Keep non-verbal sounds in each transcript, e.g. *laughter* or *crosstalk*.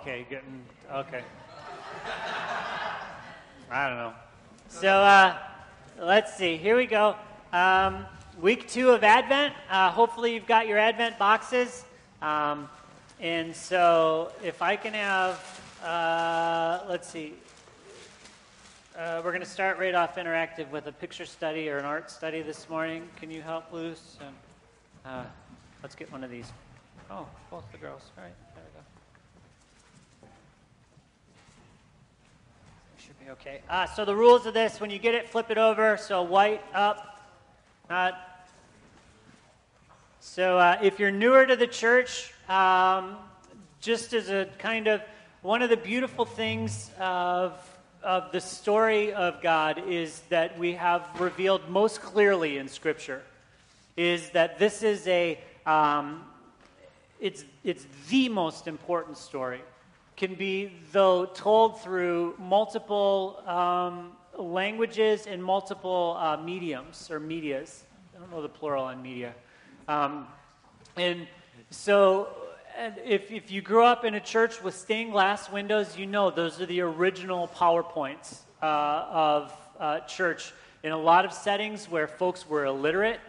okay, getting okay. I don't know. So uh, let's see. Here we go. Um, week two of Advent. Uh, hopefully, you've got your Advent boxes. Um, and so, if I can have, uh, let's see. Uh, we're going to start right off interactive with a picture study or an art study this morning. Can you help, Luce? Uh, let's get one of these. Oh, both the girls. All right, there we go. Should be okay. Uh, so the rules of this: when you get it, flip it over. So white up, not. So uh, if you're newer to the church, um, just as a kind of one of the beautiful things of of the story of God is that we have revealed most clearly in Scripture is that this is a um, it's, it's the most important story. Can be, though, told through multiple um, languages and multiple uh, mediums or medias. I don't know the plural on media. Um, and so, and if, if you grew up in a church with stained glass windows, you know those are the original PowerPoints uh, of uh, church. In a lot of settings where folks were illiterate,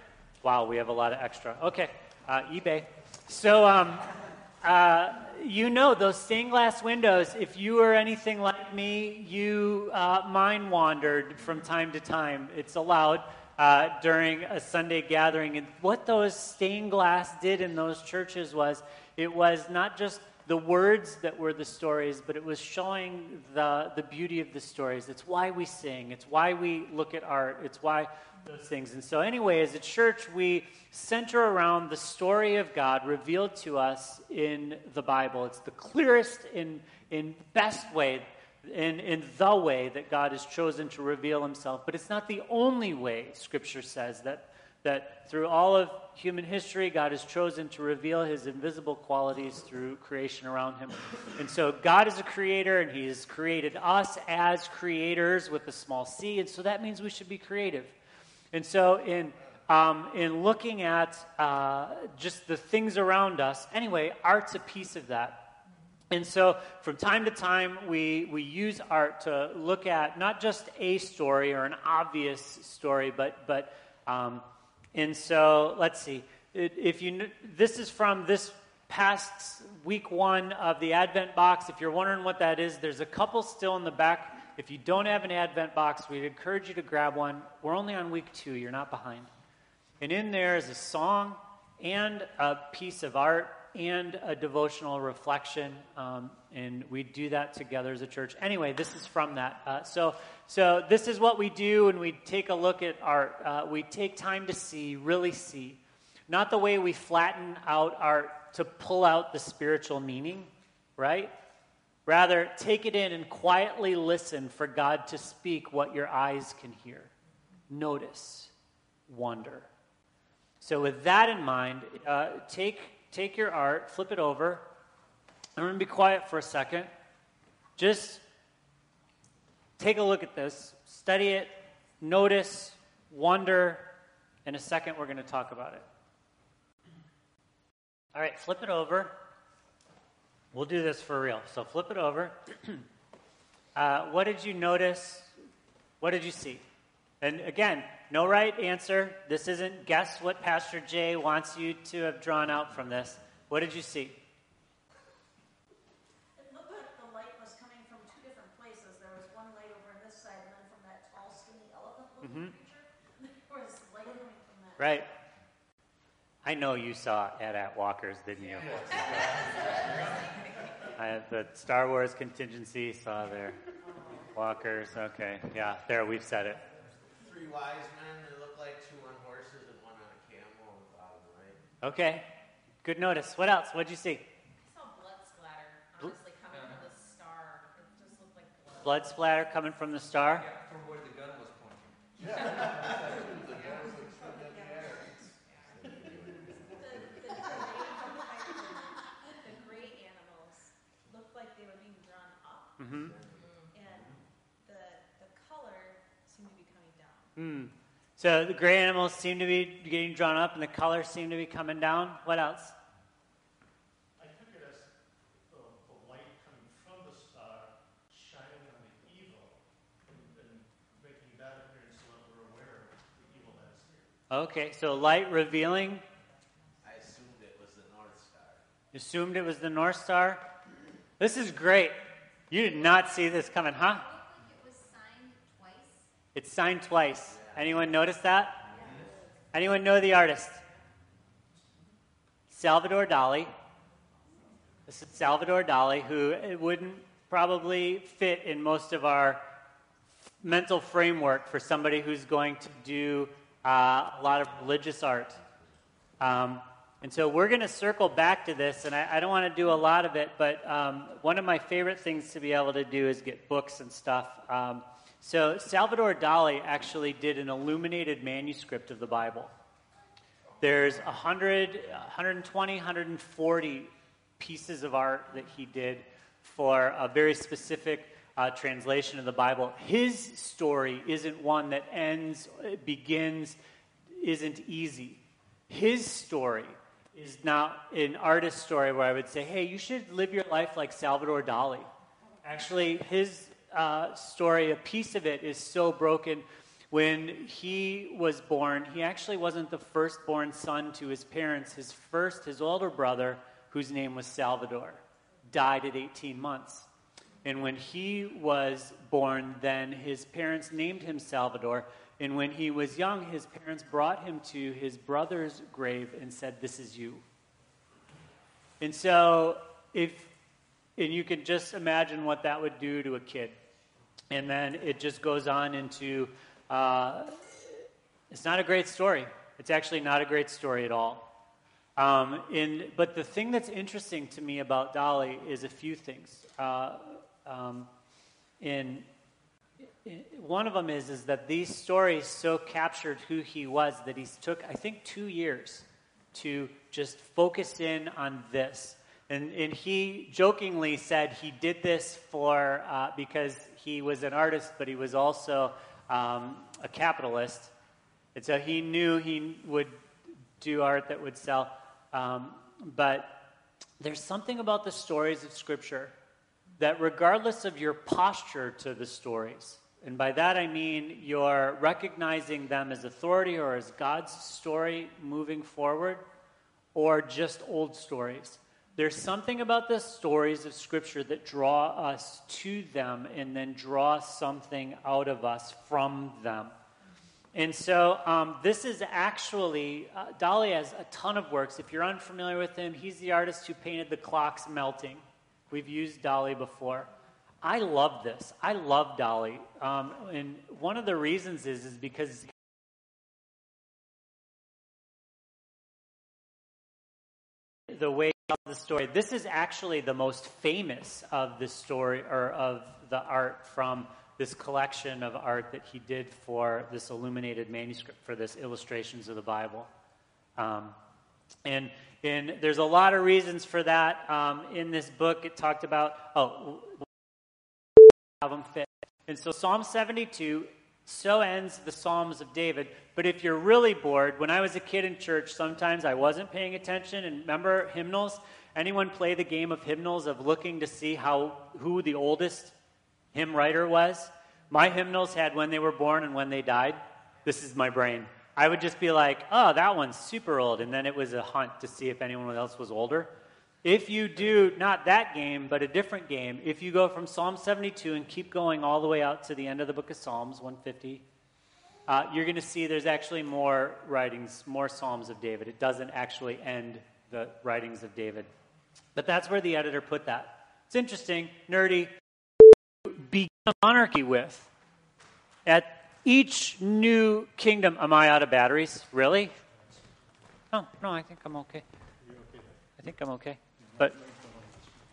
wow, we have a lot of extra. Okay, uh, eBay. So, um, uh, you know, those stained glass windows, if you were anything like me, you uh, mind wandered from time to time. It's allowed uh, during a Sunday gathering. And what those stained glass did in those churches was it was not just the words that were the stories, but it was showing the, the beauty of the stories. It's why we sing, it's why we look at art, it's why those things. And so, anyway, as a church, we center around the story of God revealed to us in the Bible. It's the clearest and in best way, in, in the way that God has chosen to reveal himself. But it's not the only way, Scripture says, that, that through all of human history, God has chosen to reveal his invisible qualities through creation around him. And so, God is a creator, and he has created us as creators with a small c. And so, that means we should be creative. And so, in, um, in looking at uh, just the things around us, anyway, art's a piece of that. And so, from time to time, we, we use art to look at not just a story or an obvious story, but, but um, and so let's see. If you, this is from this past week one of the Advent box. If you're wondering what that is, there's a couple still in the back if you don't have an Advent box, we'd encourage you to grab one. We're only on week two, you're not behind. And in there is a song and a piece of art and a devotional reflection. Um, and we do that together as a church. Anyway, this is from that. Uh, so, so this is what we do when we take a look at art. Uh, we take time to see, really see. Not the way we flatten out art to pull out the spiritual meaning, right? Rather, take it in and quietly listen for God to speak what your eyes can hear. Notice, wonder. So, with that in mind, uh, take, take your art, flip it over. I'm going to be quiet for a second. Just take a look at this, study it, notice, wonder. In a second, we're going to talk about it. All right, flip it over. We'll do this for real. So flip it over. *clears throat* uh, what did you notice? What did you see? And again, no right answer. This isn't guess what Pastor Jay wants you to have drawn out from this. What did you see? It looked like the light was coming from two different places. There was one light over on this side, and then from that tall, skinny elephant-looking mm-hmm. creature, *laughs* there was light coming from that. Right. I know you saw it at Walker's, didn't you? *laughs* I, the Star Wars contingency saw there. Walkers, okay. Yeah, there, we've said it. Three wise men, they look like two on horses and one on a camel on the bottom right. Okay, good notice. What else? What'd you see? I saw blood splatter, honestly, coming from the star. It just looked like blood. Blood splatter coming from the star? Yeah, from where the gun was pointing. Yeah. *laughs* Hmm. So the gray animals seem to be getting drawn up, and the color seemed to be coming down. What else? I took it as the, light coming from the star shining on the evil and, making that appearance so that we're aware of the evil that is. Okay, so light revealing. I assumed it was the North Star. Assumed it was the North Star. This is great. You did not see this coming, huh? It was signed twice. It's signed twice. Anyone notice that? Anyone know the artist? Salvador Dali. This is Salvador Dali, who it wouldn't probably fit in most of our mental framework for somebody who's going to do uh, a lot of religious art. Um, and so we're going to circle back to this, and I, I don't want to do a lot of it, but um, one of my favorite things to be able to do is get books and stuff. Um, so Salvador Dali actually did an illuminated manuscript of the Bible. There's 100, 120, 140 pieces of art that he did for a very specific uh, translation of the Bible. His story isn't one that ends, begins, isn't easy. His story is not an artist story where I would say, hey, you should live your life like Salvador Dali. Actually, his uh, story, a piece of it is so broken. When he was born, he actually wasn't the firstborn son to his parents. His first, his older brother, whose name was Salvador, died at 18 months. And when he was born, then his parents named him Salvador. And when he was young, his parents brought him to his brother's grave and said, This is you. And so, if, and you can just imagine what that would do to a kid. And then it just goes on into, uh, it's not a great story. It's actually not a great story at all. Um, in, but the thing that's interesting to me about Dali is a few things. Uh, um, in, one of them is, is that these stories so captured who he was that he took, I think, two years to just focus in on this. And, and he jokingly said he did this for uh, because he was an artist, but he was also um, a capitalist. And so he knew he would do art that would sell. Um, but there's something about the stories of Scripture that, regardless of your posture to the stories, and by that I mean you're recognizing them as authority or as God's story moving forward, or just old stories. There's something about the stories of Scripture that draw us to them and then draw something out of us from them. And so um, this is actually, uh, Dali has a ton of works. If you're unfamiliar with him, he's the artist who painted the clocks melting. We've used Dali before. I love this. I love Dali. Um, and one of the reasons is, is because the way the story. This is actually the most famous of the story or of the art from this collection of art that he did for this illuminated manuscript for this illustrations of the Bible. Um, and, and there's a lot of reasons for that. Um, in this book, it talked about, oh, them fit. And so Psalm 72 so ends the Psalms of David. But if you're really bored, when I was a kid in church, sometimes I wasn't paying attention. And remember hymnals? Anyone play the game of hymnals of looking to see how who the oldest hymn writer was? My hymnals had when they were born and when they died. This is my brain. I would just be like, oh, that one's super old. And then it was a hunt to see if anyone else was older. If you do not that game, but a different game, if you go from Psalm 72 and keep going all the way out to the end of the book of Psalms, 150, uh, you're going to see there's actually more writings, more Psalms of David. It doesn't actually end the writings of David. But that's where the editor put that. It's interesting, nerdy. Begin monarchy with. At each new kingdom. Am I out of batteries? Really? No, no, I think I'm okay. I think I'm okay. But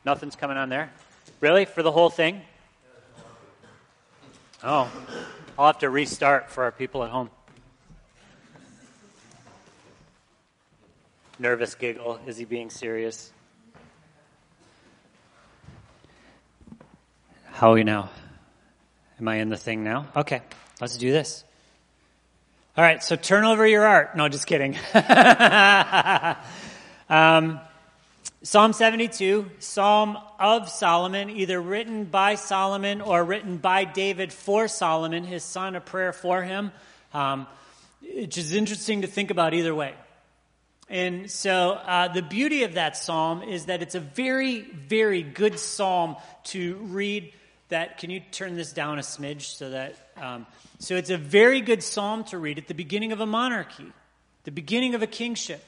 nothing's coming on there. Really? For the whole thing? Oh, I'll have to restart for our people at home. Nervous giggle. Is he being serious? How are we now? Am I in the thing now? Okay, let's do this. All right, so turn over your art. No, just kidding. *laughs* um, Psalm 72, Psalm of Solomon, either written by Solomon or written by David for Solomon, his son, a prayer for him. Um, which is interesting to think about either way. And so uh, the beauty of that psalm is that it's a very, very good psalm to read. That can you turn this down a smidge so that um, so it's a very good psalm to read at the beginning of a monarchy, the beginning of a kingship,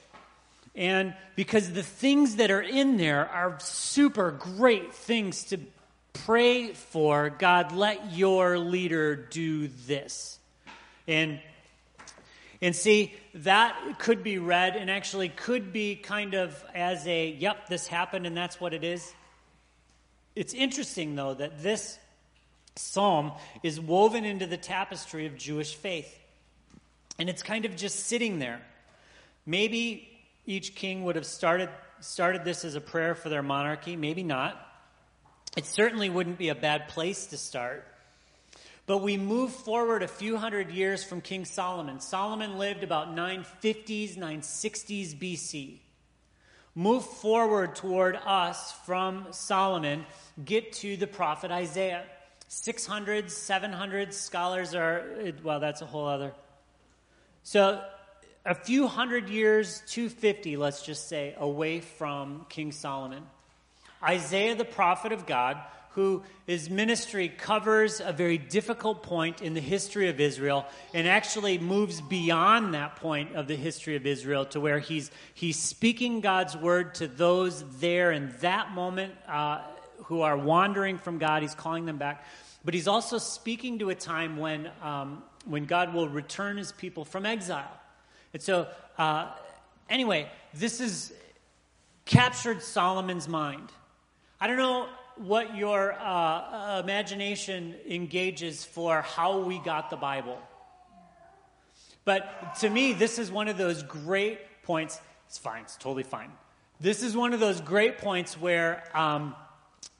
and because the things that are in there are super great things to pray for. God, let your leader do this, and and see, that could be read and actually could be kind of as a, yep, this happened and that's what it is. It's interesting, though, that this psalm is woven into the tapestry of Jewish faith. And it's kind of just sitting there. Maybe each king would have started, started this as a prayer for their monarchy, maybe not. It certainly wouldn't be a bad place to start. But we move forward a few hundred years from King Solomon. Solomon lived about 950s, 960s BC. Move forward toward us from Solomon, get to the prophet Isaiah. 600s, 700s, scholars are, well, that's a whole other. So a few hundred years, 250, let's just say, away from King Solomon. Isaiah, the prophet of God, who his ministry covers a very difficult point in the history of Israel and actually moves beyond that point of the history of Israel to where he's, he's speaking God's word to those there in that moment uh, who are wandering from God. He's calling them back. But he's also speaking to a time when, um, when God will return his people from exile. And so, uh, anyway, this is captured Solomon's mind. I don't know what your uh, imagination engages for how we got the Bible. But to me, this is one of those great points. It's fine, it's totally fine. This is one of those great points where um,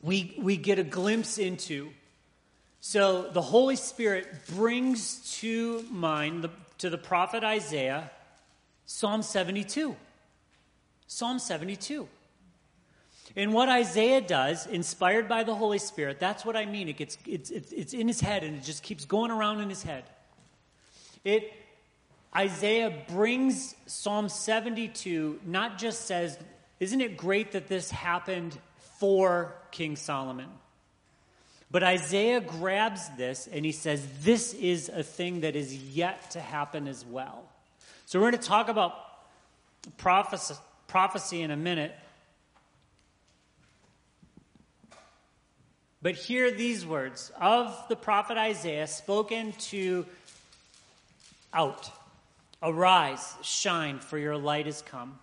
we, we get a glimpse into. So the Holy Spirit brings to mind, the, to the prophet Isaiah, Psalm 72. Psalm 72. And what Isaiah does, inspired by the Holy Spirit, that's what I mean. It gets, it's, it's, it's in his head and it just keeps going around in his head. It, Isaiah brings Psalm 72, not just says, Isn't it great that this happened for King Solomon? But Isaiah grabs this and he says, This is a thing that is yet to happen as well. So we're going to talk about prophecy, prophecy in a minute. But hear these words of the prophet Isaiah spoken to out Arise, shine, for your light is come,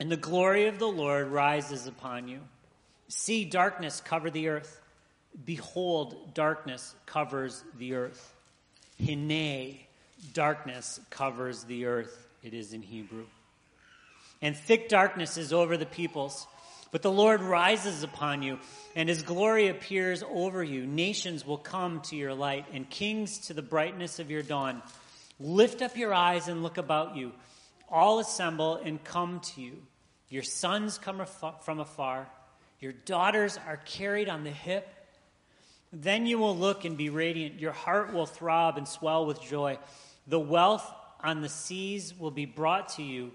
and the glory of the Lord rises upon you. See darkness cover the earth. Behold, darkness covers the earth. Hine, darkness covers the earth, it is in Hebrew. And thick darkness is over the peoples. But the Lord rises upon you, and his glory appears over you. Nations will come to your light, and kings to the brightness of your dawn. Lift up your eyes and look about you. All assemble and come to you. Your sons come from afar, your daughters are carried on the hip. Then you will look and be radiant. Your heart will throb and swell with joy. The wealth on the seas will be brought to you.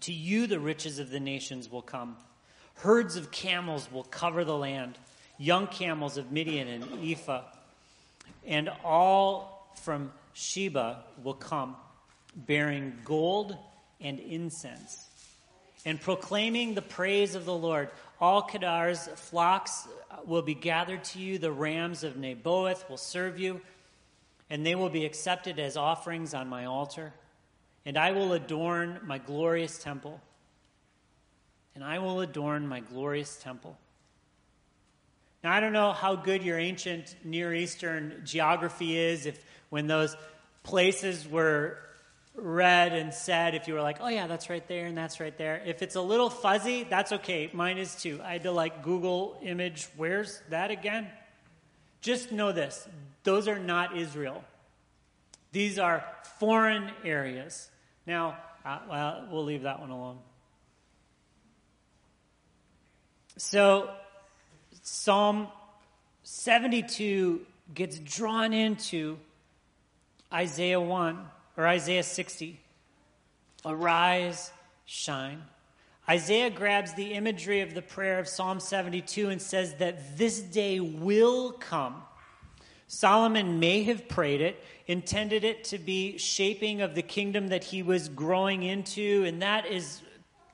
To you, the riches of the nations will come. Herds of camels will cover the land, young camels of Midian and Ephah, and all from Sheba will come, bearing gold and incense, and proclaiming the praise of the Lord. All Kedar's flocks will be gathered to you, the rams of Naboth will serve you, and they will be accepted as offerings on my altar. And I will adorn my glorious temple and I will adorn my glorious temple. Now, I don't know how good your ancient Near Eastern geography is, if when those places were read and said, if you were like, oh, yeah, that's right there and that's right there. If it's a little fuzzy, that's okay. Mine is too. I had to like Google image, where's that again? Just know this those are not Israel, these are foreign areas. Now, uh, well, we'll leave that one alone. So, Psalm 72 gets drawn into Isaiah 1. or Isaiah 60. Arise, shine. Isaiah grabs the imagery of the prayer of Psalm 72 and says that this day will come. Solomon may have prayed it, intended it to be shaping of the kingdom that he was growing into, and that is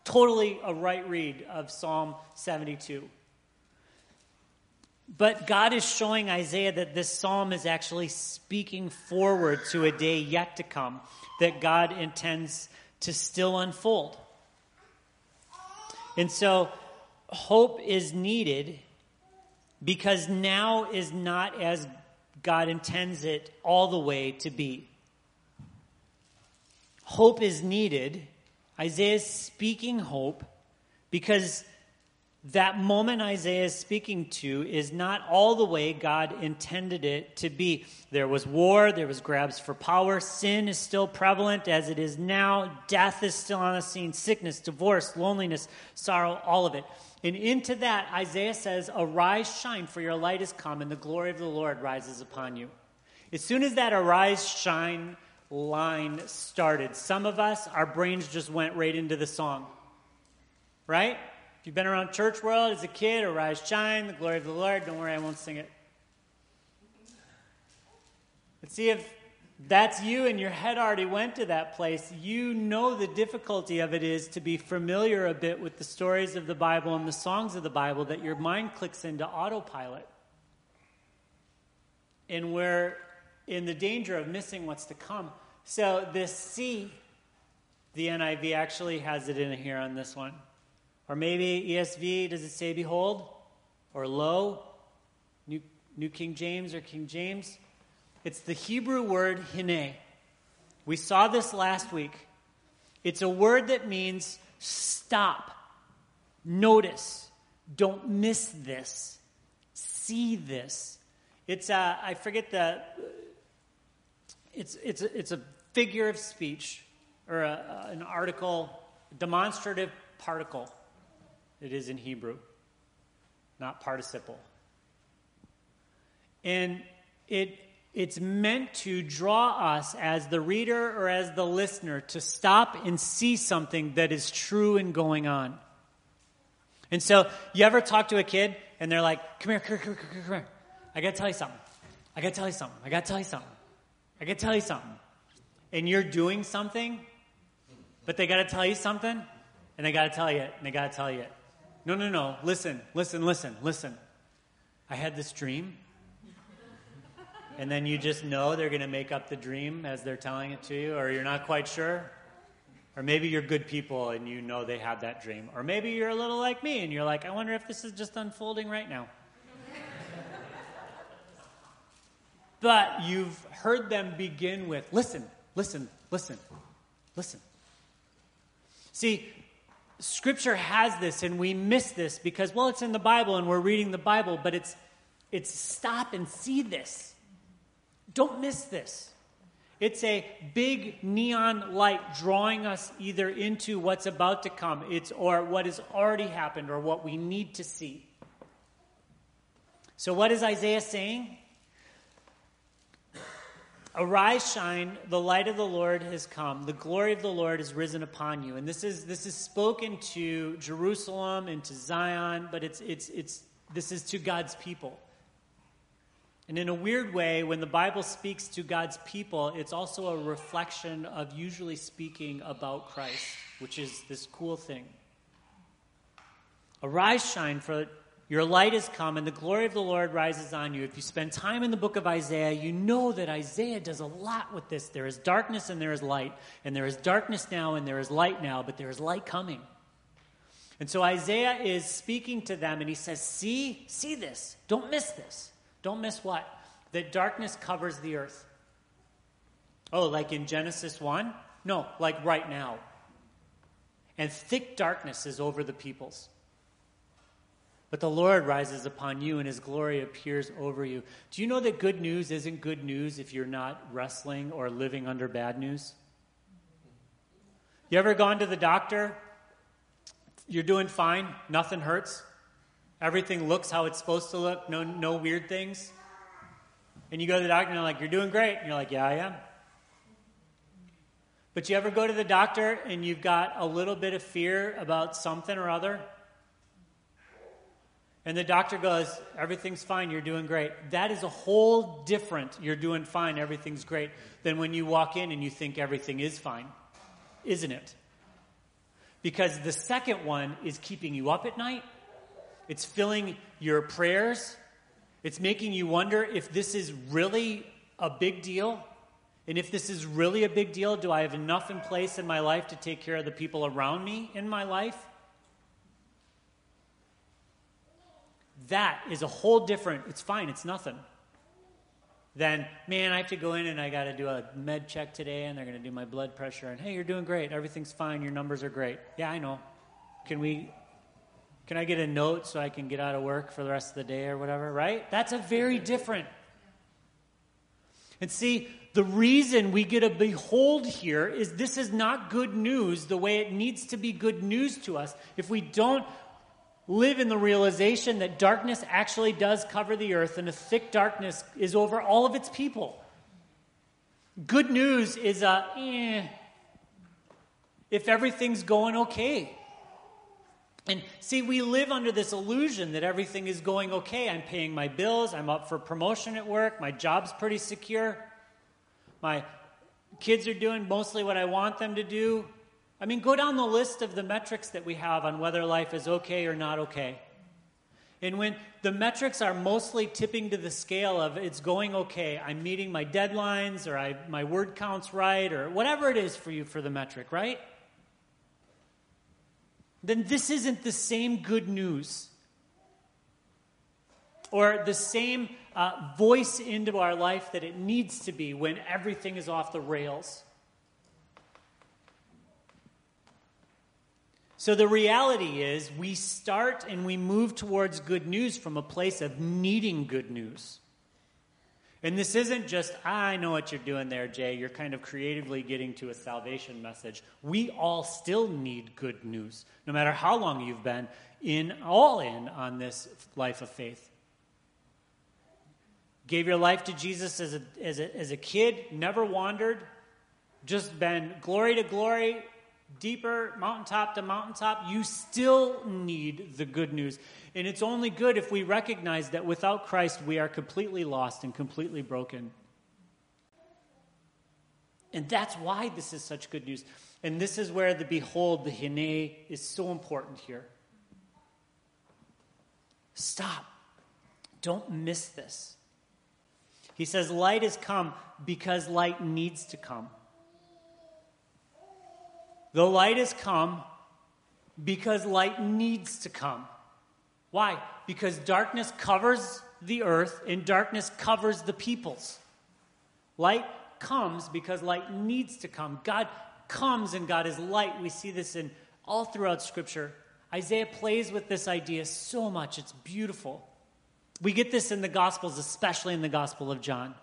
totally a right read of Psalm 72. But God is showing Isaiah that this psalm is actually speaking forward to a day yet to come that God intends to still unfold. And so hope is needed because now is not as God intends it all the way to be. Hope is needed. Isaiah is speaking hope because that moment Isaiah is speaking to is not all the way God intended it to be. There was war, there was grabs for power, sin is still prevalent as it is now, death is still on the scene, sickness, divorce, loneliness, sorrow, all of it. And into that, Isaiah says, Arise, shine, for your light is come, and the glory of the Lord rises upon you. As soon as that arise, shine line started, some of us, our brains just went right into the song. Right? If you've been around church world as a kid, arise, shine, the glory of the Lord, don't worry, I won't sing it. Let's see if that's you and your head already went to that place. You know the difficulty of it is to be familiar a bit with the stories of the Bible and the songs of the Bible that your mind clicks into autopilot. And we're in the danger of missing what's to come. So, this C, the NIV actually has it in here on this one. Or maybe ESV, does it say behold? Or lo? New, New King James or King James? It's the Hebrew word hine. We saw this last week. It's a word that means stop, notice, don't miss this, see this. It's a, I forget the, it's, it's, a, it's a figure of speech or a, an article, demonstrative particle. It is in Hebrew, not participle. And it, it's meant to draw us as the reader or as the listener to stop and see something that is true and going on. And so, you ever talk to a kid and they're like, come here, come here, come here, come here. I gotta tell you something. I gotta tell you something. I gotta tell you something. I gotta tell you something. And you're doing something, but they gotta tell you something, and they gotta tell you it, and they gotta tell you it. No, no, no. Listen, listen, listen, listen. I had this dream. And then you just know they're going to make up the dream as they're telling it to you, or you're not quite sure. Or maybe you're good people and you know they had that dream. Or maybe you're a little like me and you're like, I wonder if this is just unfolding right now. *laughs* but you've heard them begin with listen, listen, listen, listen. See, Scripture has this, and we miss this because, well, it's in the Bible and we're reading the Bible, but it's, it's stop and see this. Don't miss this. It's a big neon light drawing us either into what's about to come, it's or what has already happened, or what we need to see. So, what is Isaiah saying? Arise, shine, the light of the Lord has come, the glory of the Lord is risen upon you. And this is, this is spoken to Jerusalem and to Zion, but it's, it's, it's, this is to God's people. And in a weird way, when the Bible speaks to God's people, it's also a reflection of usually speaking about Christ, which is this cool thing. Arise, shine, for your light has come, and the glory of the Lord rises on you. If you spend time in the book of Isaiah, you know that Isaiah does a lot with this. There is darkness and there is light, and there is darkness now and there is light now, but there is light coming. And so Isaiah is speaking to them, and he says, See, see this. Don't miss this. Don't miss what? That darkness covers the earth. Oh, like in Genesis 1? No, like right now. And thick darkness is over the peoples. But the Lord rises upon you and his glory appears over you. Do you know that good news isn't good news if you're not wrestling or living under bad news? You ever gone to the doctor? You're doing fine, nothing hurts. Everything looks how it's supposed to look, no, no weird things. And you go to the doctor and they're like, You're doing great. And you're like, Yeah, I am. But you ever go to the doctor and you've got a little bit of fear about something or other? And the doctor goes, Everything's fine, you're doing great. That is a whole different, you're doing fine, everything's great, than when you walk in and you think everything is fine. Isn't it? Because the second one is keeping you up at night, it's filling your prayers, it's making you wonder if this is really a big deal. And if this is really a big deal, do I have enough in place in my life to take care of the people around me in my life? That is a whole different, it's fine, it's nothing. Then, man, I have to go in and I got to do a med check today and they're going to do my blood pressure and hey, you're doing great. Everything's fine. Your numbers are great. Yeah, I know. Can we can I get a note so I can get out of work for the rest of the day or whatever, right? That's a very different. And see, the reason we get a behold here is this is not good news the way it needs to be good news to us. If we don't live in the realization that darkness actually does cover the earth and a thick darkness is over all of its people. Good news is a eh, if everything's going okay. And see, we live under this illusion that everything is going okay. I'm paying my bills, I'm up for promotion at work, my job's pretty secure, my kids are doing mostly what I want them to do. I mean, go down the list of the metrics that we have on whether life is okay or not okay. And when the metrics are mostly tipping to the scale of it's going okay, I'm meeting my deadlines or I, my word count's right or whatever it is for you for the metric, right? Then this isn't the same good news or the same uh, voice into our life that it needs to be when everything is off the rails. So the reality is, we start and we move towards good news from a place of needing good news. And this isn't just, I know what you're doing there, Jay. You're kind of creatively getting to a salvation message. We all still need good news, no matter how long you've been in, all in on this life of faith. Gave your life to Jesus as a, as a, as a kid, never wandered, just been glory to glory, deeper, mountaintop to mountaintop, you still need the good news. And it's only good if we recognize that without Christ, we are completely lost and completely broken. And that's why this is such good news. And this is where the behold, the hine, is so important here. Stop. Don't miss this. He says, Light has come because light needs to come. The light has come because light needs to come. Why? Because darkness covers the earth and darkness covers the peoples. Light comes because light needs to come. God comes and God is light. We see this in all throughout Scripture. Isaiah plays with this idea so much. It's beautiful. We get this in the Gospels, especially in the Gospel of John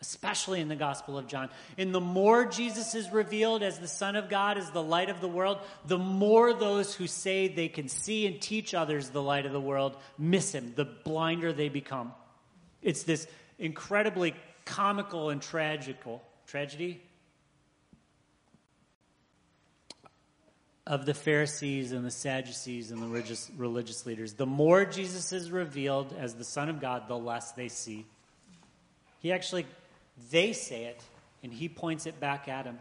especially in the Gospel of John. And the more Jesus is revealed as the Son of God, as the light of the world, the more those who say they can see and teach others the light of the world miss him, the blinder they become. It's this incredibly comical and tragical tragedy of the Pharisees and the Sadducees and the religious, religious leaders. The more Jesus is revealed as the Son of God, the less they see. He actually they say it, and he points it back at him.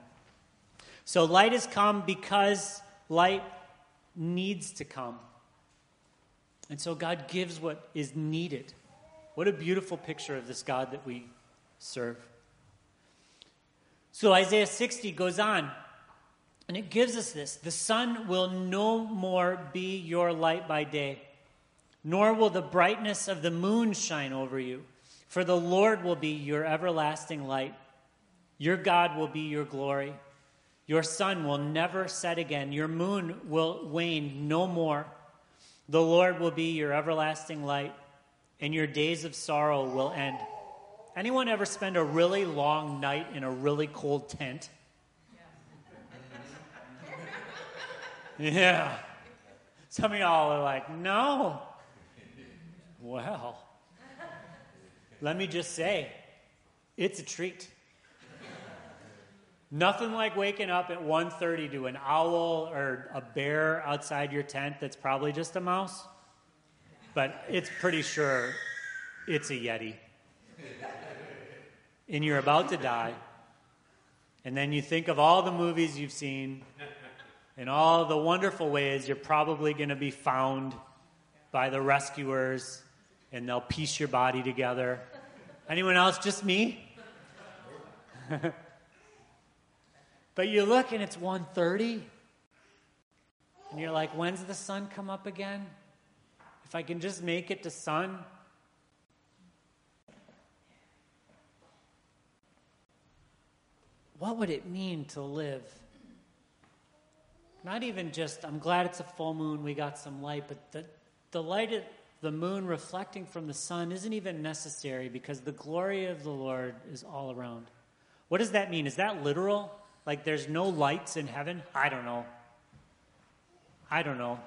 So light has come because light needs to come. And so God gives what is needed. What a beautiful picture of this God that we serve. So Isaiah 60 goes on, and it gives us this The sun will no more be your light by day, nor will the brightness of the moon shine over you. For the Lord will be your everlasting light. Your God will be your glory. Your sun will never set again. Your moon will wane no more. The Lord will be your everlasting light, and your days of sorrow will end. Anyone ever spend a really long night in a really cold tent? *laughs* Yeah. Some of y'all are like, no. Well, let me just say, it's a treat. Nothing like waking up at 1:30 to an owl or a bear outside your tent that's probably just a mouse. But it's pretty sure it's a yeti. and you're about to die. And then you think of all the movies you've seen and all the wonderful ways you're probably going to be found by the rescuers and they'll piece your body together. Anyone else? Just me? *laughs* but you look and it's 1:30 and you're like, "When's the sun come up again? If I can just make it to sun, what would it mean to live? Not even just, I'm glad it's a full moon, we got some light, but the, the light the moon reflecting from the sun isn't even necessary because the glory of the Lord is all around. What does that mean? Is that literal? Like there's no lights in heaven? I don't know. I don't know.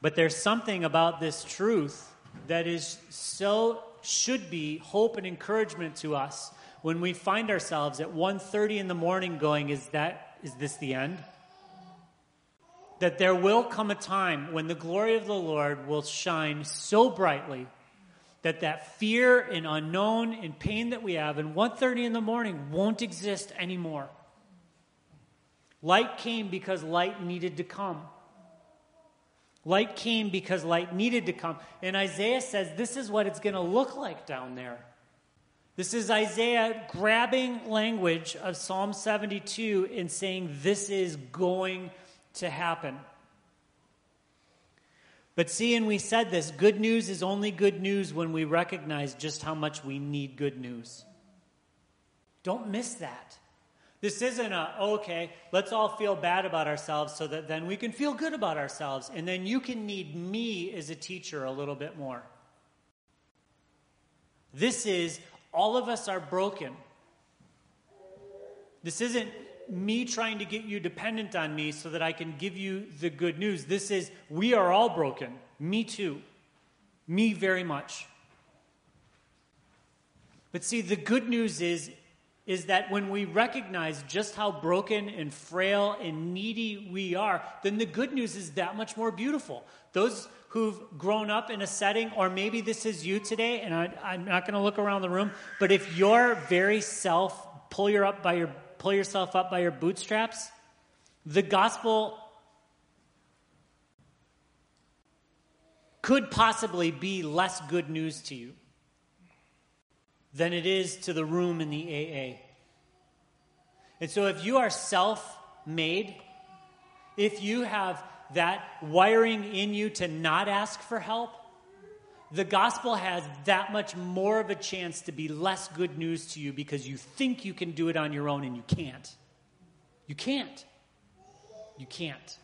But there's something about this truth that is so should be hope and encouragement to us when we find ourselves at 1:30 in the morning going is that is this the end? That there will come a time when the glory of the Lord will shine so brightly that that fear and unknown and pain that we have in 1:30 in the morning won't exist anymore. Light came because light needed to come. Light came because light needed to come. And Isaiah says this is what it's going to look like down there. This is Isaiah grabbing language of Psalm 72 and saying, This is going to happen. But see, and we said this good news is only good news when we recognize just how much we need good news. Don't miss that. This isn't a, oh, okay, let's all feel bad about ourselves so that then we can feel good about ourselves. And then you can need me as a teacher a little bit more. This is, all of us are broken. This isn't me trying to get you dependent on me so that I can give you the good news. This is, we are all broken. Me too. Me very much. But see, the good news is, is that when we recognize just how broken and frail and needy we are, then the good news is that much more beautiful. Those who've grown up in a setting, or maybe this is you today, and I, am not going to look around the room, but if your very self pull your up by your pull yourself up by your bootstraps, the gospel could possibly be less good news to you than it is to the room in the AA. And so if you are self made, if you have that wiring in you to not ask for help, the gospel has that much more of a chance to be less good news to you because you think you can do it on your own and you can't. You can't. You can't.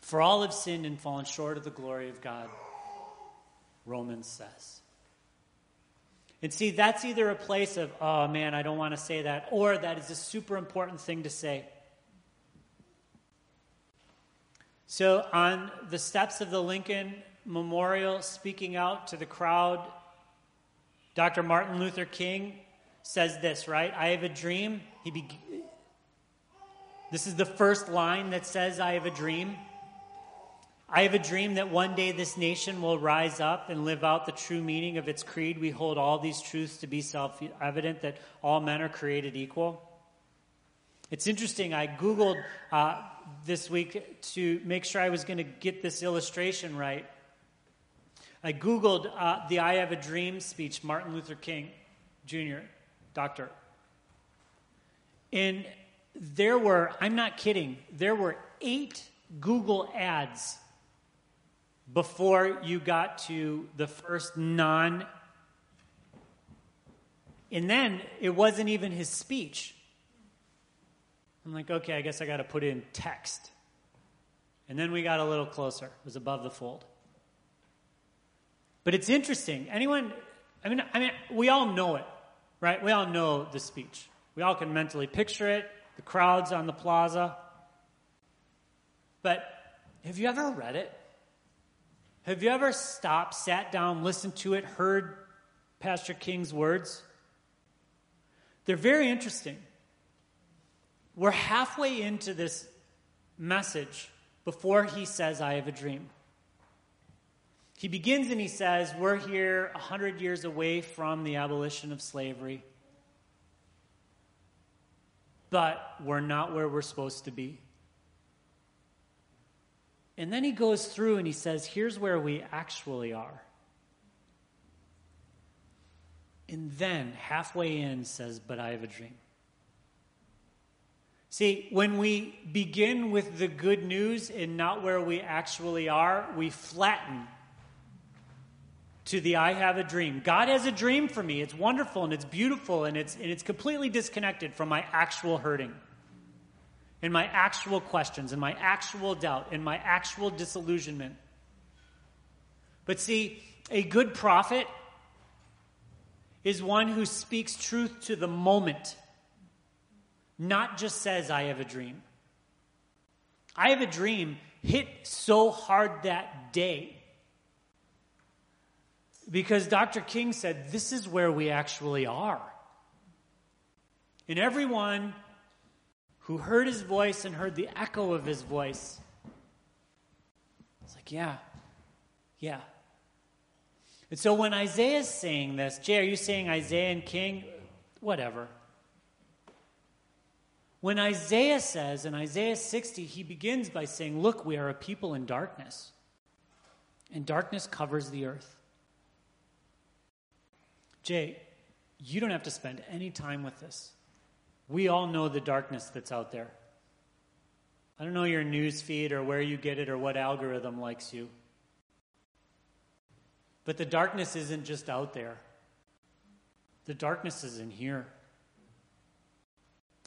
For all have sinned and fallen short of the glory of God, Romans says. And see, that's either a place of, oh man, I don't want to say that, or that is a super important thing to say. So, on the steps of the Lincoln Memorial, speaking out to the crowd, Dr. Martin Luther King says this, right? I have a dream. He be- this is the first line that says, I have a dream. I have a dream that one day this nation will rise up and live out the true meaning of its creed. We hold all these truths to be self evident that all men are created equal. It's interesting. I Googled uh, this week to make sure I was going to get this illustration right. I Googled uh, the I Have a Dream speech, Martin Luther King Jr., doctor. And there were, I'm not kidding, there were eight Google ads before you got to the first non. And then it wasn't even his speech. I'm like, okay, I guess I got to put in text. And then we got a little closer. It was above the fold. But it's interesting. Anyone, I mean, I mean, we all know it, right? We all know the speech. We all can mentally picture it, the crowds on the plaza. But have you ever read it? Have you ever stopped, sat down, listened to it, heard Pastor King's words? They're very interesting. We're halfway into this message before he says, I have a dream. He begins and he says, We're here 100 years away from the abolition of slavery, but we're not where we're supposed to be. And then he goes through and he says, Here's where we actually are. And then, halfway in, says, But I have a dream. See, when we begin with the good news and not where we actually are, we flatten to the I have a dream. God has a dream for me. It's wonderful and it's beautiful and it's, and it's completely disconnected from my actual hurting and my actual questions and my actual doubt and my actual disillusionment. But see, a good prophet is one who speaks truth to the moment, not just says, I have a dream. I have a dream hit so hard that day because Dr. King said, This is where we actually are. And everyone who heard his voice and heard the echo of his voice, it's like, Yeah, yeah, and so when Isaiah is saying this, Jay, are you saying Isaiah and King? Whatever. When Isaiah says in Isaiah 60, he begins by saying, Look, we are a people in darkness, and darkness covers the earth. Jay, you don't have to spend any time with this. We all know the darkness that's out there. I don't know your news feed or where you get it or what algorithm likes you. But the darkness isn't just out there, the darkness is in here.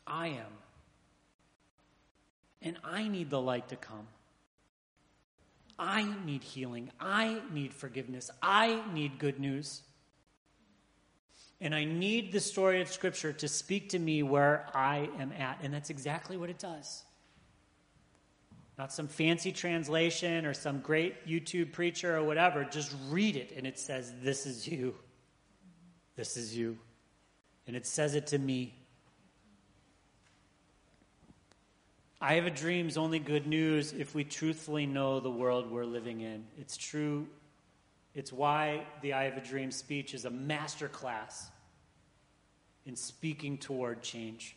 I am. And I need the light to come. I need healing. I need forgiveness. I need good news. And I need the story of Scripture to speak to me where I am at. And that's exactly what it does. Not some fancy translation or some great YouTube preacher or whatever. Just read it and it says, This is you. This is you. And it says it to me. I have a dream's only good news if we truthfully know the world we're living in. It's true. It's why the I have a dream speech is a masterclass in speaking toward change.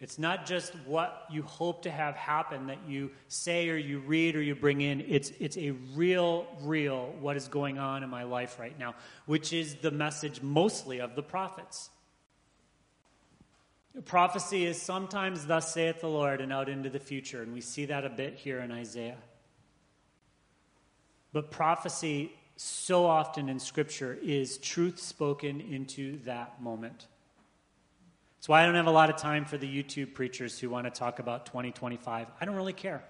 It's not just what you hope to have happen that you say or you read or you bring in. It's, it's a real, real what is going on in my life right now, which is the message mostly of the prophets. Prophecy is sometimes, thus saith the Lord, and out into the future. And we see that a bit here in Isaiah. But prophecy, so often in Scripture, is truth spoken into that moment. That's why I don't have a lot of time for the YouTube preachers who want to talk about 2025. I don't really care.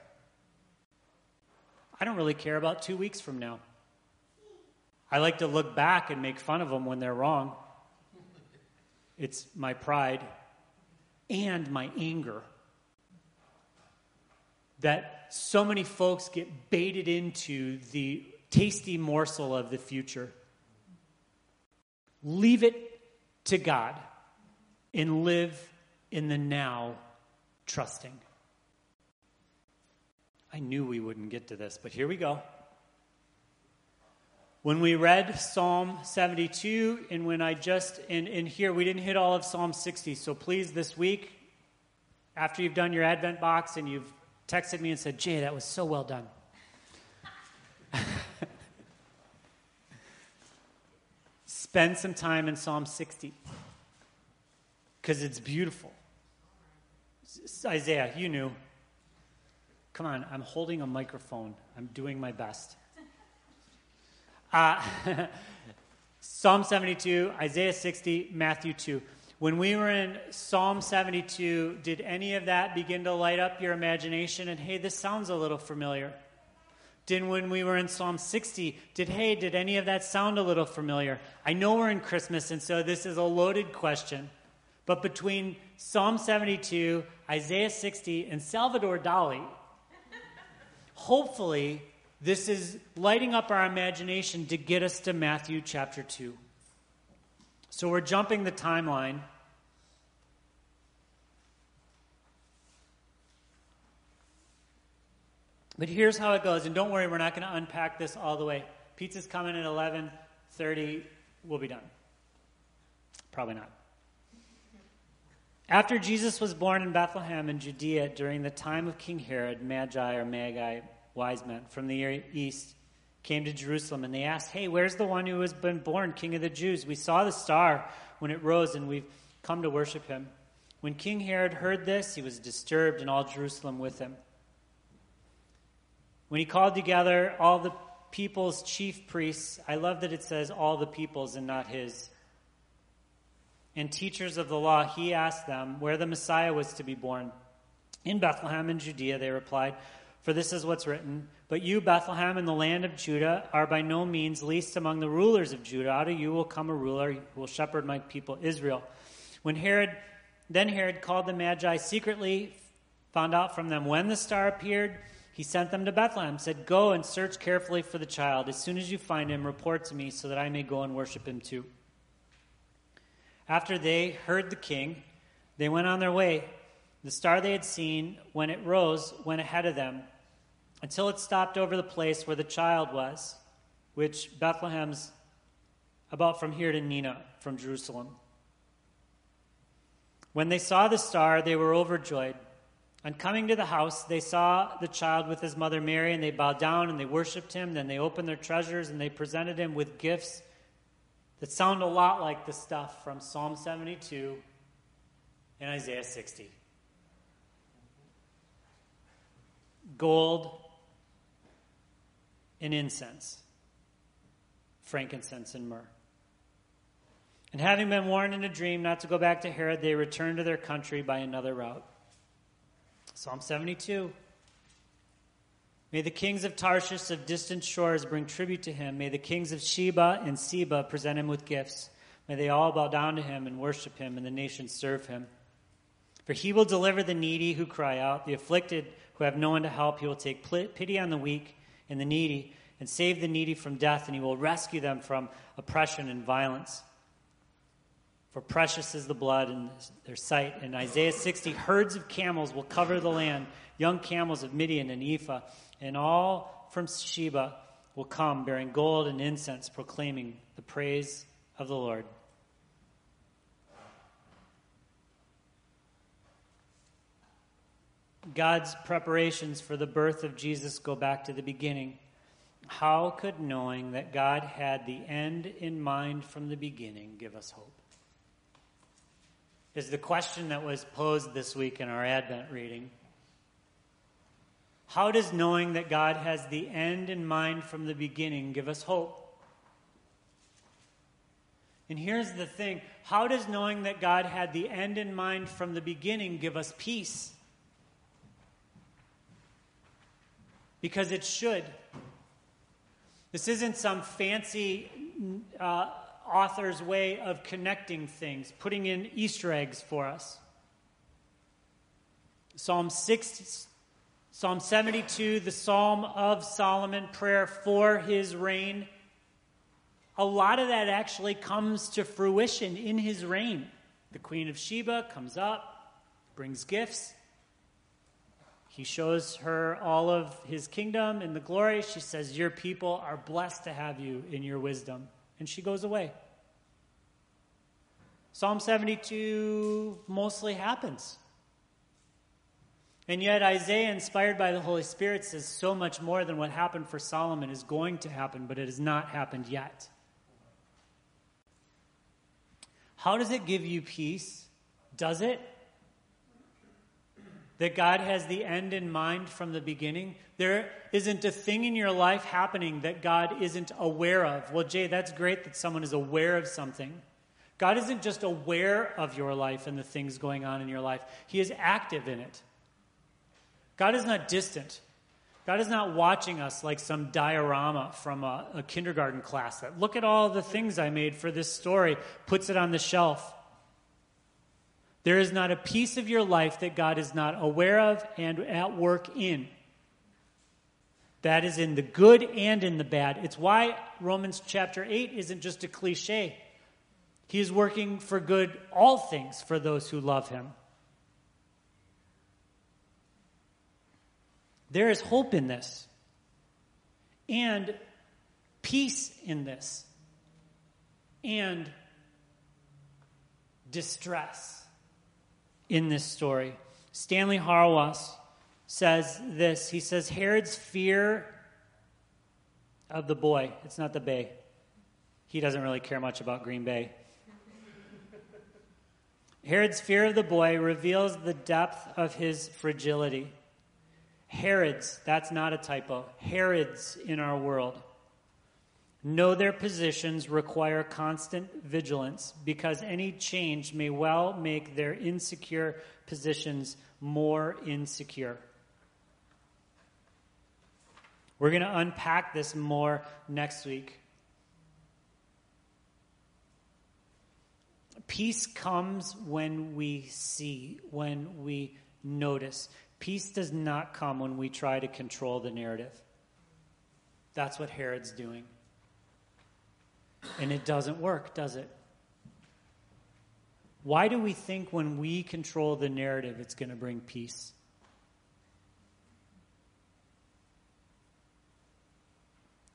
I don't really care about two weeks from now. I like to look back and make fun of them when they're wrong. It's my pride and my anger that so many folks get baited into the tasty morsel of the future. Leave it to God and live in the now, trusting. I knew we wouldn't get to this, but here we go. When we read Psalm 72, and when I just, and, in here we didn't hit all of Psalm 60, so please this week, after you've done your Advent box and you've texted me and said, Jay, that was so well done. *laughs* Spend some time in Psalm 60 because it's beautiful. Isaiah, you knew. Come on, I'm holding a microphone. I'm doing my best. Uh, *laughs* Psalm 72, Isaiah 60, Matthew 2. When we were in Psalm 72, did any of that begin to light up your imagination? And hey, this sounds a little familiar. Did when we were in Psalm 60, did hey, did any of that sound a little familiar? I know we're in Christmas, and so this is a loaded question. But between Psalm 72, Isaiah 60, and Salvador Dali, hopefully This is lighting up our imagination to get us to Matthew chapter 2. So we're jumping the timeline. But here's how it goes, and don't worry, we're not going to unpack this all the way. Pizza's coming at 11:30. We'll be done. Probably not. After Jesus was born in Bethlehem in Judea during the time of King Herod, Magi or Magi, wise men from the east, came to Jerusalem and they asked, Hey, where's the one who has been born King of the Jews? We saw the star when it rose and we've come to worship him. When King Herod heard this, he was disturbed and all Jerusalem with him. When he called together all the people's chief priests, I love that it says all the people's and not his, and teachers of the law, he asked them where the Messiah was to be born. In Bethlehem in Judea, they replied, for this is what's written But you, Bethlehem, in the land of Judah, are by no means least among the rulers of Judah. Out of you will come a ruler who will shepherd my people Israel. When Herod, then Herod called the Magi secretly, found out from them when the star appeared. He sent them to Bethlehem, said, Go and search carefully for the child. As soon as you find him, report to me so that I may go and worship him too. After they heard the king, they went on their way. The star they had seen, when it rose, went ahead of them until it stopped over the place where the child was, which Bethlehem's about from here to Neenah, from Jerusalem. When they saw the star, they were overjoyed. On coming to the house, they saw the child with his mother Mary, and they bowed down and they worshiped him. Then they opened their treasures and they presented him with gifts that sound a lot like the stuff from Psalm 72 and Isaiah 60. Gold and incense, frankincense and myrrh. And having been warned in a dream not to go back to Herod, they returned to their country by another route. Psalm 72. May the kings of Tarshish of distant shores bring tribute to him. May the kings of Sheba and Seba present him with gifts. May they all bow down to him and worship him, and the nations serve him. For he will deliver the needy who cry out, the afflicted who have no one to help. He will take pity on the weak and the needy and save the needy from death, and he will rescue them from oppression and violence. For precious is the blood in their sight. In Isaiah 60, herds of camels will cover the land, young camels of Midian and Ephah, and all from Sheba will come bearing gold and incense, proclaiming the praise of the Lord. God's preparations for the birth of Jesus go back to the beginning. How could knowing that God had the end in mind from the beginning give us hope? Is the question that was posed this week in our Advent reading. How does knowing that God has the end in mind from the beginning give us hope? And here's the thing how does knowing that God had the end in mind from the beginning give us peace? Because it should. This isn't some fancy uh, author's way of connecting things, putting in Easter eggs for us. Psalm 6, Psalm 72, the Psalm of Solomon, prayer for his reign. A lot of that actually comes to fruition in his reign. The Queen of Sheba comes up, brings gifts. He shows her all of his kingdom and the glory. She says, Your people are blessed to have you in your wisdom. And she goes away. Psalm 72 mostly happens. And yet, Isaiah, inspired by the Holy Spirit, says so much more than what happened for Solomon is going to happen, but it has not happened yet. How does it give you peace? Does it? That God has the end in mind from the beginning. There isn't a thing in your life happening that God isn't aware of. Well, Jay, that's great that someone is aware of something. God isn't just aware of your life and the things going on in your life, He is active in it. God is not distant. God is not watching us like some diorama from a, a kindergarten class that look at all the things I made for this story, puts it on the shelf. There is not a piece of your life that God is not aware of and at work in. That is in the good and in the bad. It's why Romans chapter 8 isn't just a cliche. He is working for good all things for those who love him. There is hope in this and peace in this and distress in this story. Stanley Hauerwas says this. He says, Herod's fear of the boy, it's not the bay. He doesn't really care much about Green Bay. Herod's fear of the boy reveals the depth of his fragility. Herod's, that's not a typo, Herod's in our world know their positions require constant vigilance because any change may well make their insecure positions more insecure. We're going to unpack this more next week. Peace comes when we see, when we notice. Peace does not come when we try to control the narrative. That's what Herod's doing. And it doesn't work, does it? Why do we think when we control the narrative it's going to bring peace?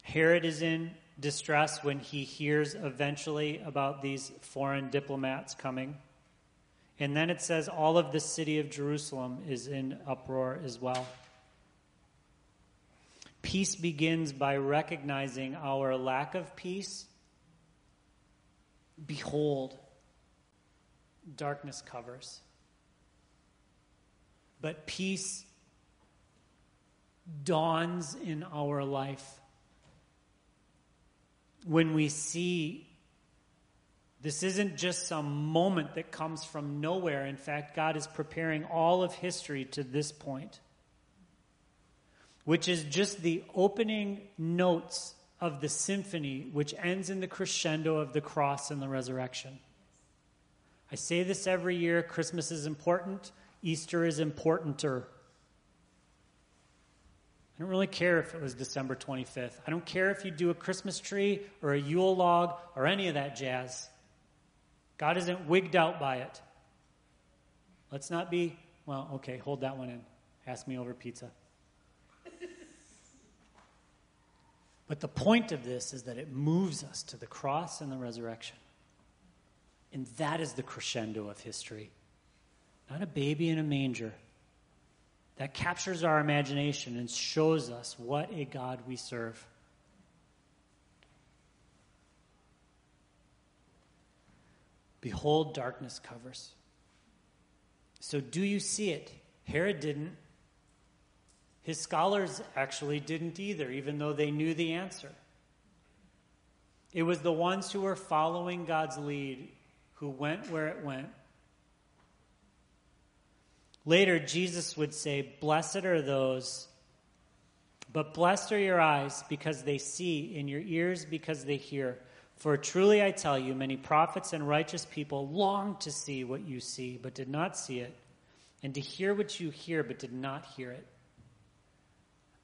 Herod is in distress when he hears eventually about these foreign diplomats coming. And then it says all of the city of Jerusalem is in uproar as well. Peace begins by recognizing our lack of peace Behold, darkness covers, but peace dawns in our life when we see this isn't just some moment that comes from nowhere. In fact, God is preparing all of history to this point, which is just the opening notes of the symphony which ends in the crescendo of the cross and the resurrection. I say this every year Christmas is important, Easter is importanter. I don't really care if it was December 25th. I don't care if you do a Christmas tree or a Yule log or any of that jazz. God isn't wigged out by it. Let's not be, well, okay, hold that one in. Ask me over pizza. But the point of this is that it moves us to the cross and the resurrection. And that is the crescendo of history. Not a baby in a manger. That captures our imagination and shows us what a God we serve. Behold, darkness covers. So, do you see it? Herod didn't. His scholars actually didn't either, even though they knew the answer. It was the ones who were following God's lead who went where it went. Later, Jesus would say, Blessed are those, but blessed are your eyes because they see, and your ears because they hear. For truly I tell you, many prophets and righteous people long to see what you see, but did not see it, and to hear what you hear, but did not hear it.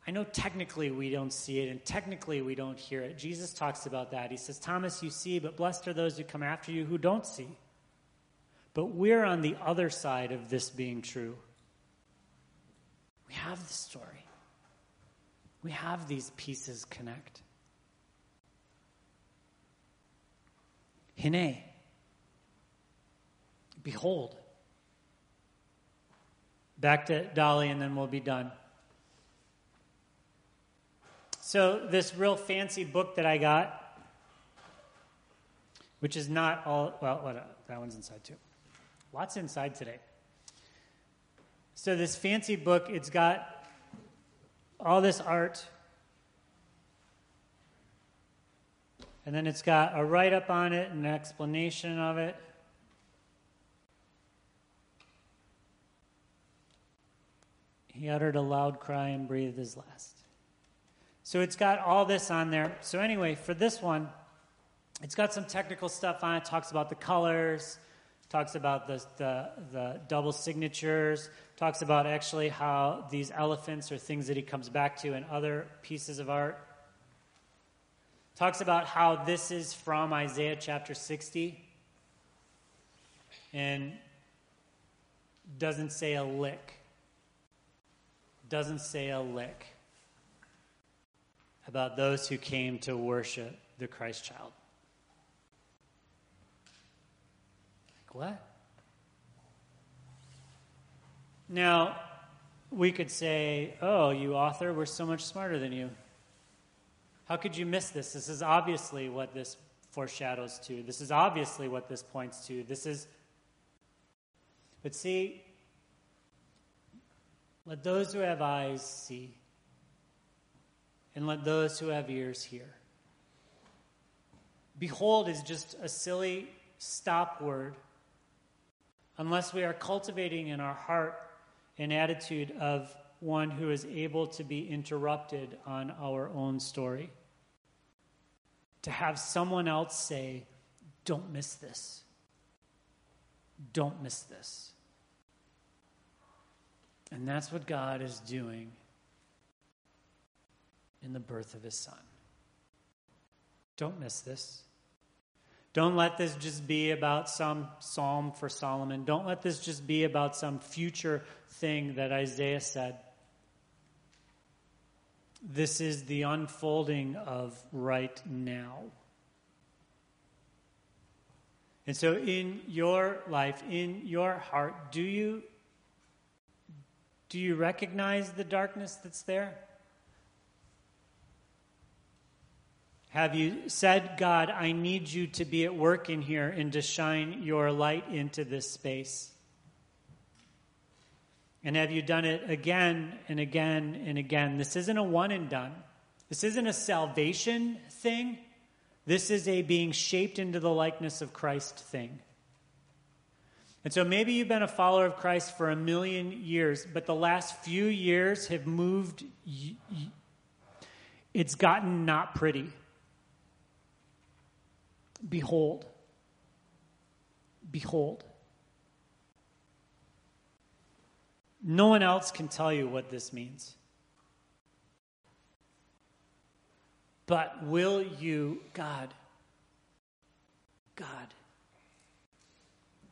I know technically we don't see it and technically we don't hear it. Jesus talks about that. He says, Thomas, you see, but blessed are those who come after you who don't see. But we're on the other side of this being true. We have the story, we have these pieces connect. Hine. Behold. Back to Dali, and then we'll be done. So, this real fancy book that I got, which is not all, well, what, uh, that one's inside too. Lots inside today. So, this fancy book, it's got all this art, and then it's got a write up on it, and an explanation of it. He uttered a loud cry and breathed his last. So it's got all this on there. So, anyway, for this one, it's got some technical stuff on it. talks about the colors, talks about the, the, the double signatures, talks about actually how these elephants are things that he comes back to in other pieces of art. Talks about how this is from Isaiah chapter 60 and doesn't say a lick. Doesn't say a lick about those who came to worship the Christ child. Like, what? Now, we could say, oh, you author, we're so much smarter than you. How could you miss this? This is obviously what this foreshadows to. This is obviously what this points to. This is. But see, let those who have eyes see, and let those who have ears hear. Behold is just a silly stop word unless we are cultivating in our heart an attitude of one who is able to be interrupted on our own story. To have someone else say, Don't miss this. Don't miss this. And that's what God is doing in the birth of his son. Don't miss this. Don't let this just be about some psalm for Solomon. Don't let this just be about some future thing that Isaiah said. This is the unfolding of right now. And so, in your life, in your heart, do you, do you recognize the darkness that's there? Have you said, God, I need you to be at work in here and to shine your light into this space? And have you done it again and again and again? This isn't a one and done. This isn't a salvation thing. This is a being shaped into the likeness of Christ thing. And so maybe you've been a follower of Christ for a million years, but the last few years have moved. It's gotten not pretty. Behold. Behold. No one else can tell you what this means. But will you, God, God,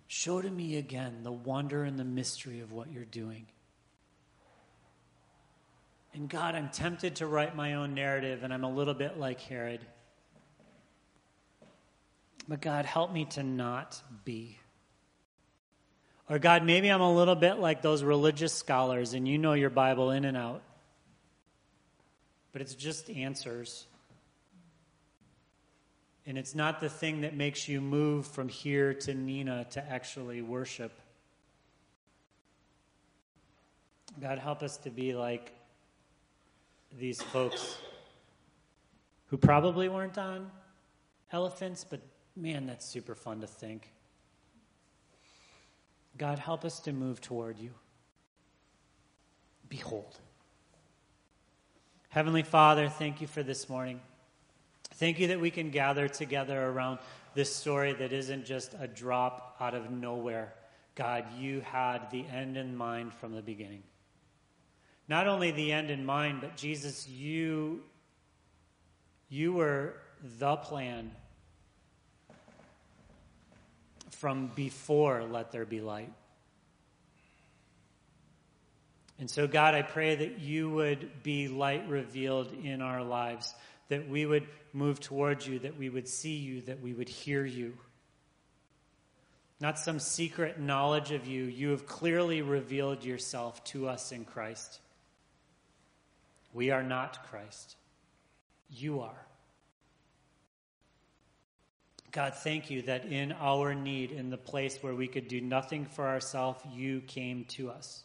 show to me again the wonder and the mystery of what you're doing? And God, I'm tempted to write my own narrative, and I'm a little bit like Herod. But God, help me to not be. Or God, maybe I'm a little bit like those religious scholars and you know your Bible in and out. But it's just answers. And it's not the thing that makes you move from here to Neenah to actually worship. God, help us to be like these folks who probably weren't on elephants, but Man, that's super fun to think. God, help us to move toward you. Behold. Heavenly Father, thank you for this morning. Thank you that we can gather together around this story that isn't just a drop out of nowhere. God, you had the end in mind from the beginning. Not only the end in mind, but Jesus, you, you were the plan from before let there be light. And so, God, I pray that you would be light revealed in our lives, that we would move towards you, that we would see you, that we would hear you. Not some secret knowledge of you. You have clearly revealed yourself to us in Christ. We are not Christ. You are. God, thank you that in our need, in the place where we could do nothing for ourselves, you came to us.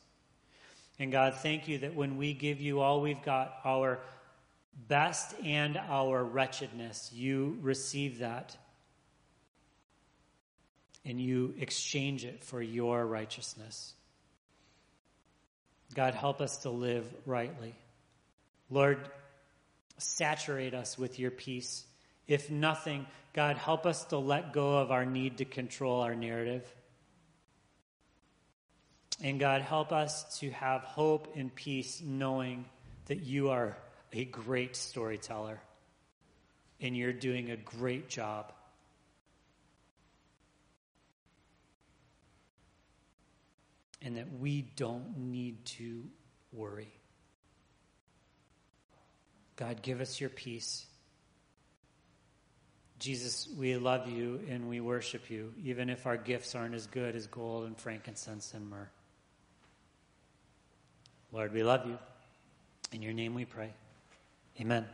And God, thank you that when we give you all we've got, our best and our wretchedness, you receive that and you exchange it for your righteousness. God, help us to live rightly. Lord, saturate us with your peace. If nothing, God, help us to let go of our need to control our narrative. And God, help us to have hope and peace knowing that you are a great storyteller and you're doing a great job. And that we don't need to worry. God, give us your peace. Jesus, we love you and we worship you, even if our gifts aren't as good as gold and frankincense and myrrh. Lord, we love you. In your name we pray. Amen.